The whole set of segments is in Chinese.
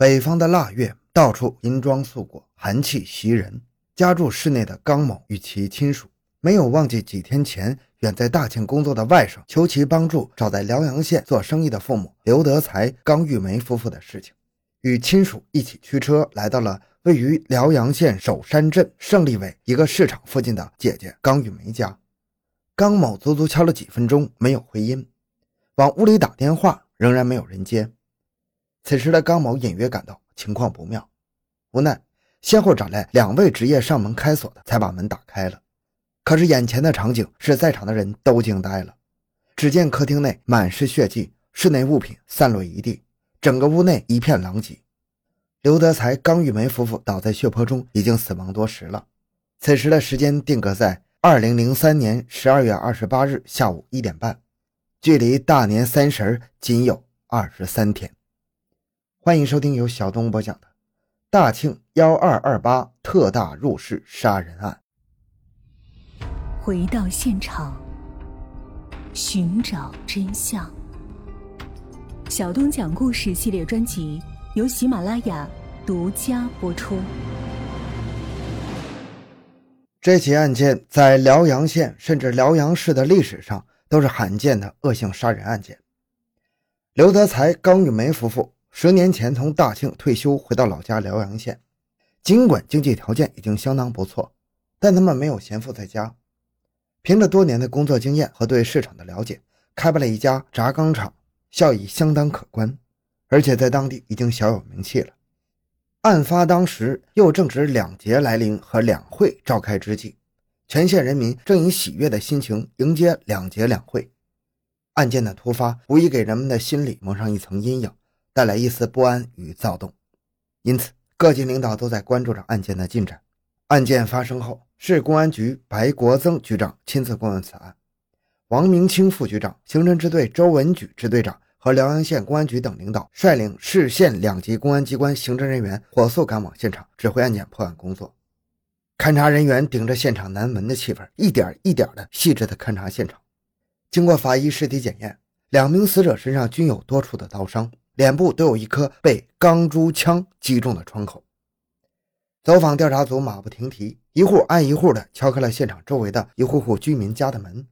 北方的腊月，到处银装素裹，寒气袭人。家住室内的刚某与其亲属，没有忘记几天前远在大庆工作的外甥求其帮助找在辽阳县做生意的父母刘德才、刚玉梅夫妇的事情，与亲属一起驱车来到了位于辽阳县首山镇胜利尾一个市场附近的姐姐刚玉梅家。刚某足足敲了几分钟，没有回音，往屋里打电话，仍然没有人接。此时的刚某隐约感到情况不妙，无奈先后找来两位职业上门开锁的，才把门打开了。可是眼前的场景使在场的人都惊呆了。只见客厅内满是血迹，室内物品散落一地，整个屋内一片狼藉。刘德才、刚玉梅夫妇倒在血泊中，已经死亡多时了。此时的时间定格在二零零三年十二月二十八日下午一点半，距离大年三十仅有二十三天。欢迎收听由小东播讲的《大庆幺二二八特大入室杀人案》。回到现场，寻找真相。小东讲故事系列专辑由喜马拉雅独家播出。这起案件在辽阳县甚至辽阳市的历史上都是罕见的恶性杀人案件。刘德才、高玉梅夫妇。十年前从大庆退休，回到老家辽阳县。尽管经济条件已经相当不错，但他们没有闲赋在家。凭着多年的工作经验和对市场的了解，开办了一家轧钢厂，效益相当可观，而且在当地已经小有名气了。案发当时又正值两节来临和两会召开之际，全县人民正以喜悦的心情迎接两节两会。案件的突发无疑给人们的心里蒙上一层阴影。带来一丝不安与躁动，因此各级领导都在关注着案件的进展。案件发生后，市公安局白国增局长亲自过问此案，王明清副局长、刑侦支队周文举支队长和辽阳县公安局等领导率领市县两级公安机关刑侦人员火速赶往现场，指挥案件破案工作。勘查人员顶着现场难闻的气味，一点一点的细致的勘察现场。经过法医尸体检验，两名死者身上均有多处的刀伤。脸部都有一颗被钢珠枪击中的创口。走访调查组马不停蹄，一户挨一户的敲开了现场周围的一户户居民家的门，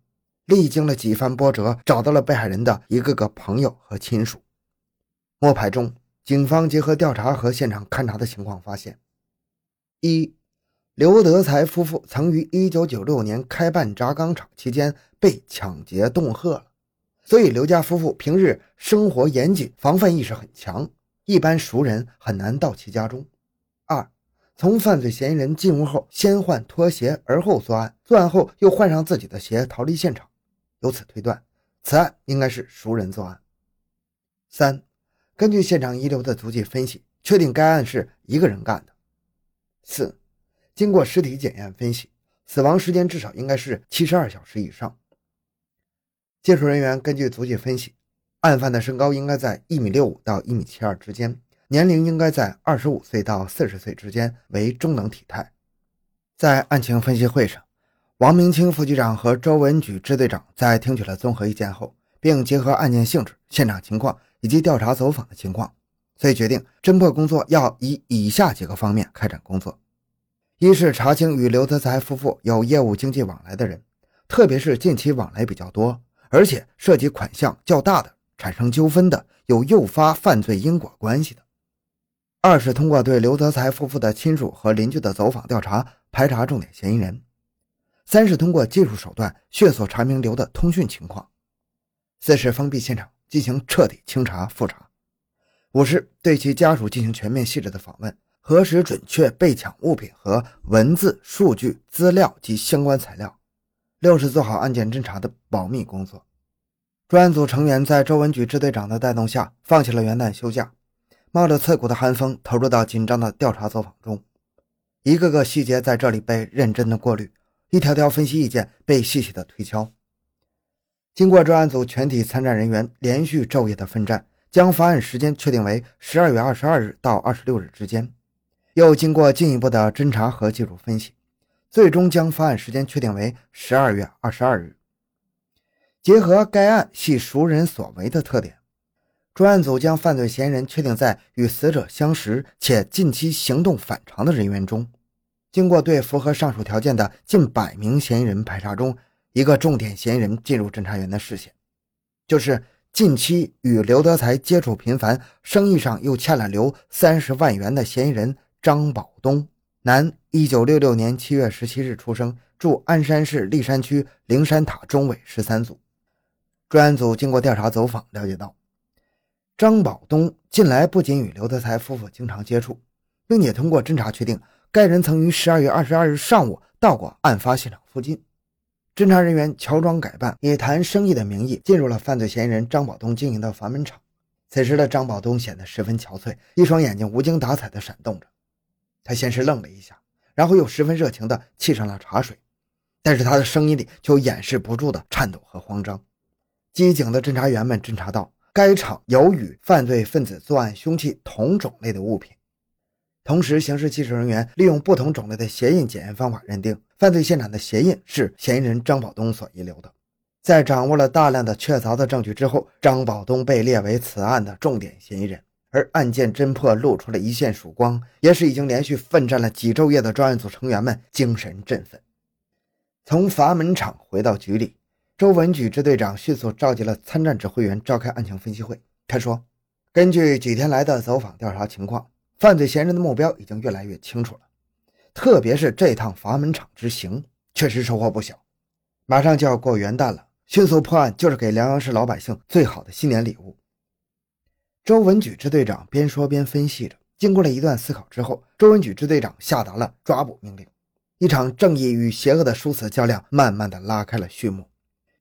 历经了几番波折，找到了被害人的一个个朋友和亲属。摸排中，警方结合调查和现场勘查的情况发现：一，刘德才夫妇曾于1996年开办轧钢厂期间被抢劫恫吓了。所以刘家夫妇平日生活严谨，防范意识很强，一般熟人很难到其家中。二，从犯罪嫌疑人进屋后，先换拖鞋而后作案，作案后又换上自己的鞋逃离现场，由此推断，此案应该是熟人作案。三，根据现场遗留的足迹分析，确定该案是一个人干的。四，经过尸体检验分析，死亡时间至少应该是七十二小时以上。技术人员根据足迹分析，案犯的身高应该在一米六五到一米七二之间，年龄应该在二十五岁到四十岁之间，为中等体态。在案情分析会上，王明清副局长和周文举支队长在听取了综合意见后，并结合案件性质、现场情况以及调查走访的情况，所以决定侦破工作要以以下几个方面开展工作：一是查清与刘德才夫妇有业务经济往来的人，特别是近期往来比较多。而且涉及款项较大的、产生纠纷的、有诱发犯罪因果关系的。二是通过对刘德才夫妇的亲属和邻居的走访调查，排查重点嫌疑人。三是通过技术手段迅速查明刘的通讯情况。四是封闭现场进行彻底清查复查。五是对其家属进行全面细致的访问，核实准确被抢物品和文字、数据、资料及相关材料。六是做好案件侦查的保密工作。专案组成员在周文举支队长的带动下，放弃了元旦休假，冒着刺骨的寒风，投入到紧张的调查走访中。一个个细节在这里被认真的过滤，一条条分析意见被细细的推敲。经过专案组全体参战人员连续昼夜的奋战，将发案时间确定为十二月二十二日到二十六日之间。又经过进一步的侦查和技术分析。最终将发案时间确定为十二月二十二日。结合该案系熟人所为的特点，专案组将犯罪嫌疑人确定在与死者相识且近期行动反常的人员中。经过对符合上述条件的近百名嫌疑人排查中，一个重点嫌疑人进入侦查员的视线，就是近期与刘德才接触频繁、生意上又欠了刘三十万元的嫌疑人张宝东，男，一九六六年七月十七日出生，住鞍山市立山区灵山塔中委十三组。专案组经过调查走访了解到，张宝东近来不仅与刘德才夫妇经常接触，并且通过侦查确定，该人曾于十二月二十二日上午到过案发现场附近。侦查人员乔装改扮，以谈生意的名义进入了犯罪嫌疑人张宝东经营的阀门厂。此时的张宝东显得十分憔悴，一双眼睛无精打采地闪动着。他先是愣了一下，然后又十分热情地沏上了茶水，但是他的声音里却掩饰不住的颤抖和慌张。机警的侦查员们侦查到，该厂有与犯罪分子作案凶器同种类的物品。同时，刑事技术人员利用不同种类的鞋印检验方法认定，犯罪现场的鞋印是嫌疑人张宝东所遗留的。在掌握了大量的确凿的证据之后，张宝东被列为此案的重点嫌疑人。而案件侦破露出了一线曙光，也是已经连续奋战了几昼夜的专案组成员们精神振奋。从阀门厂回到局里，周文举支队长迅速召集了参战指挥员，召开案情分析会。他说：“根据几天来的走访调查情况。”犯罪嫌疑人的目标已经越来越清楚了，特别是这趟阀门厂之行，确实收获不小。马上就要过元旦了，迅速破案就是给辽阳市老百姓最好的新年礼物。周文举支队长边说边分析着。经过了一段思考之后，周文举支队长下达了抓捕命令。一场正义与邪恶的殊死较量，慢慢的拉开了序幕。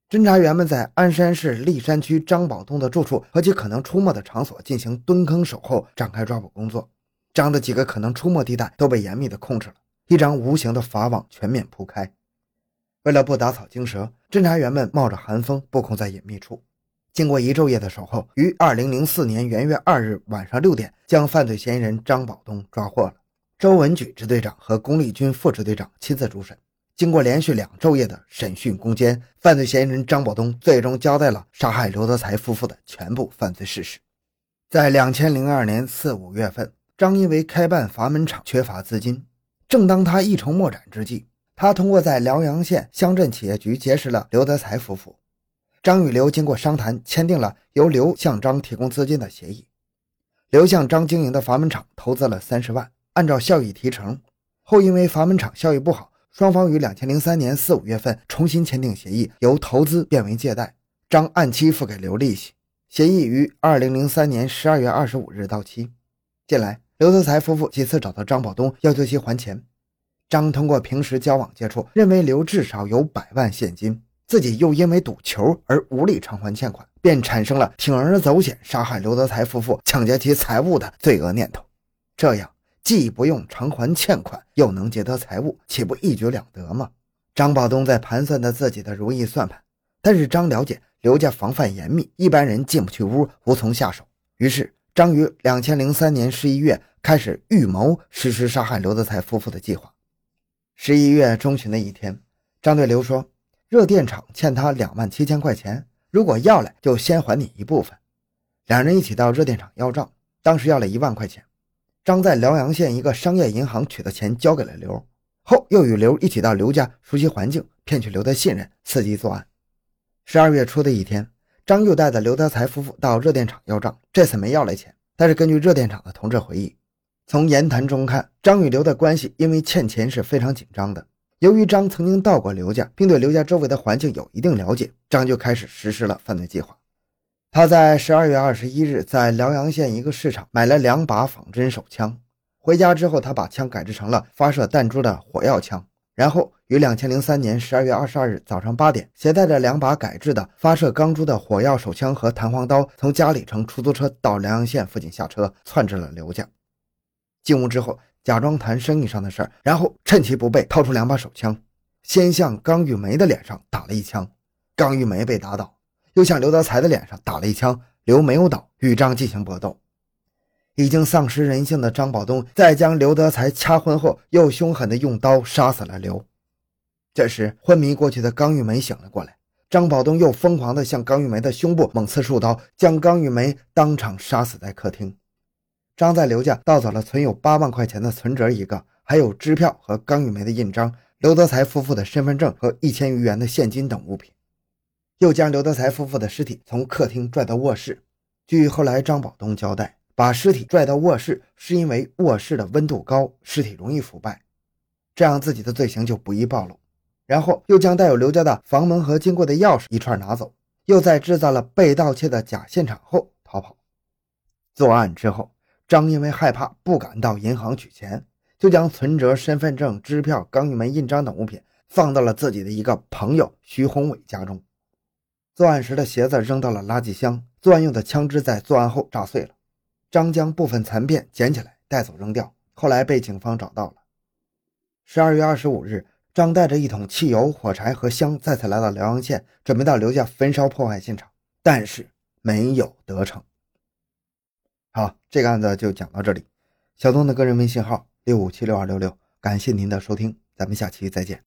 侦查员们在鞍山市立山区张宝东的住处和其可能出没的场所进行蹲坑守候，展开抓捕工作。张的几个可能出没地带都被严密的控制了，一张无形的法网全面铺开。为了不打草惊蛇，侦查员们冒着寒风布控在隐秘处。经过一昼夜的守候，于二零零四年元月二日晚上六点，将犯罪嫌疑人张宝东抓获了。周文举支队长和龚立军副支队长亲自主审。经过连续两昼夜的审讯攻坚，犯罪嫌疑人张宝东最终交代了杀害刘德才夫妇的全部犯罪事实。在两千零二年四五月份。张因为开办阀门厂缺乏资金，正当他一筹莫展之际，他通过在辽阳县乡镇企业局结识了刘德才夫妇。张与刘经过商谈，签订了由刘向张提供资金的协议。刘向张经营的阀门厂投资了三十万，按照效益提成。后因为阀门厂效益不好，双方于两千零三年四五月份重新签订协议，由投资变为借贷，张按期付给刘利息。协议于二零零三年十二月二十五日到期。近来。刘德才夫妇几次找到张宝东，要求其还钱。张通过平时交往接触，认为刘至少有百万现金，自己又因为赌球而无力偿还欠款，便产生了铤而走险杀害刘德才夫妇、抢劫其财物的罪恶念头。这样既不用偿还欠款，又能劫得财物，岂不一举两得吗？张宝东在盘算着自己的如意算盘，但是张了解刘家防范严密，一般人进不去屋，无从下手，于是。张于两千零三年十一月开始预谋实施杀害刘德才夫妇的计划。十一月中旬的一天，张对刘说：“热电厂欠他两万七千块钱，如果要来，就先还你一部分。”两人一起到热电厂要账，当时要了一万块钱。张在辽阳县一个商业银行取的钱交给了刘，后又与刘一起到刘家熟悉环境，骗取刘的信任，伺机作案。十二月初的一天。张又带着刘德才夫妇到热电厂要账，这次没要来钱。但是根据热电厂的同志回忆，从言谈中看，张与刘的关系因为欠钱是非常紧张的。由于张曾经到过刘家，并对刘家周围的环境有一定了解，张就开始实施了犯罪计划。他在十二月二十一日在辽阳县一个市场买了两把仿真手枪，回家之后，他把枪改制成了发射弹珠的火药枪。然后于两千零三年十二月二十二日早上八点，携带着两把改制的发射钢珠的火药手枪和弹簧刀，从家里乘出租车到辽阳县附近下车，窜至了刘家。进屋之后，假装谈生意上的事儿，然后趁其不备，掏出两把手枪，先向刚玉梅的脸上打了一枪，刚玉梅被打倒，又向刘德才的脸上打了一枪，刘没有倒，与张进行搏斗。已经丧失人性的张宝东，在将刘德才掐昏后，又凶狠地用刀杀死了刘。这时，昏迷过去的刚玉梅醒了过来，张保东又疯狂地向刚玉梅的胸部猛刺数刀，将刚玉梅当场杀死在客厅。张在刘家盗走了存有八万块钱的存折一个，还有支票和刚玉梅的印章、刘德才夫妇的身份证和一千余元的现金等物品，又将刘德才夫妇的尸体从客厅拽到卧室。据后来张保东交代，把尸体拽到卧室是因为卧室的温度高，尸体容易腐败，这样自己的罪行就不易暴露。然后又将带有刘家的房门和金柜的钥匙一串拿走，又在制造了被盗窃的假现场后逃跑。作案之后，张因为害怕不敢到银行取钱，就将存折、身份证、支票、刚玉梅印章等物品放到了自己的一个朋友徐宏伟家中。作案时的鞋子扔到了垃圾箱，作案用的枪支在作案后炸碎了。张将部分残片捡起来带走扔掉，后来被警方找到了。十二月二十五日。张带着一桶汽油、火柴和香，再次来到辽阳县，准备到刘家焚烧破坏现场，但是没有得逞。好，这个案子就讲到这里。小东的个人微信号六五七六二六六，感谢您的收听，咱们下期再见。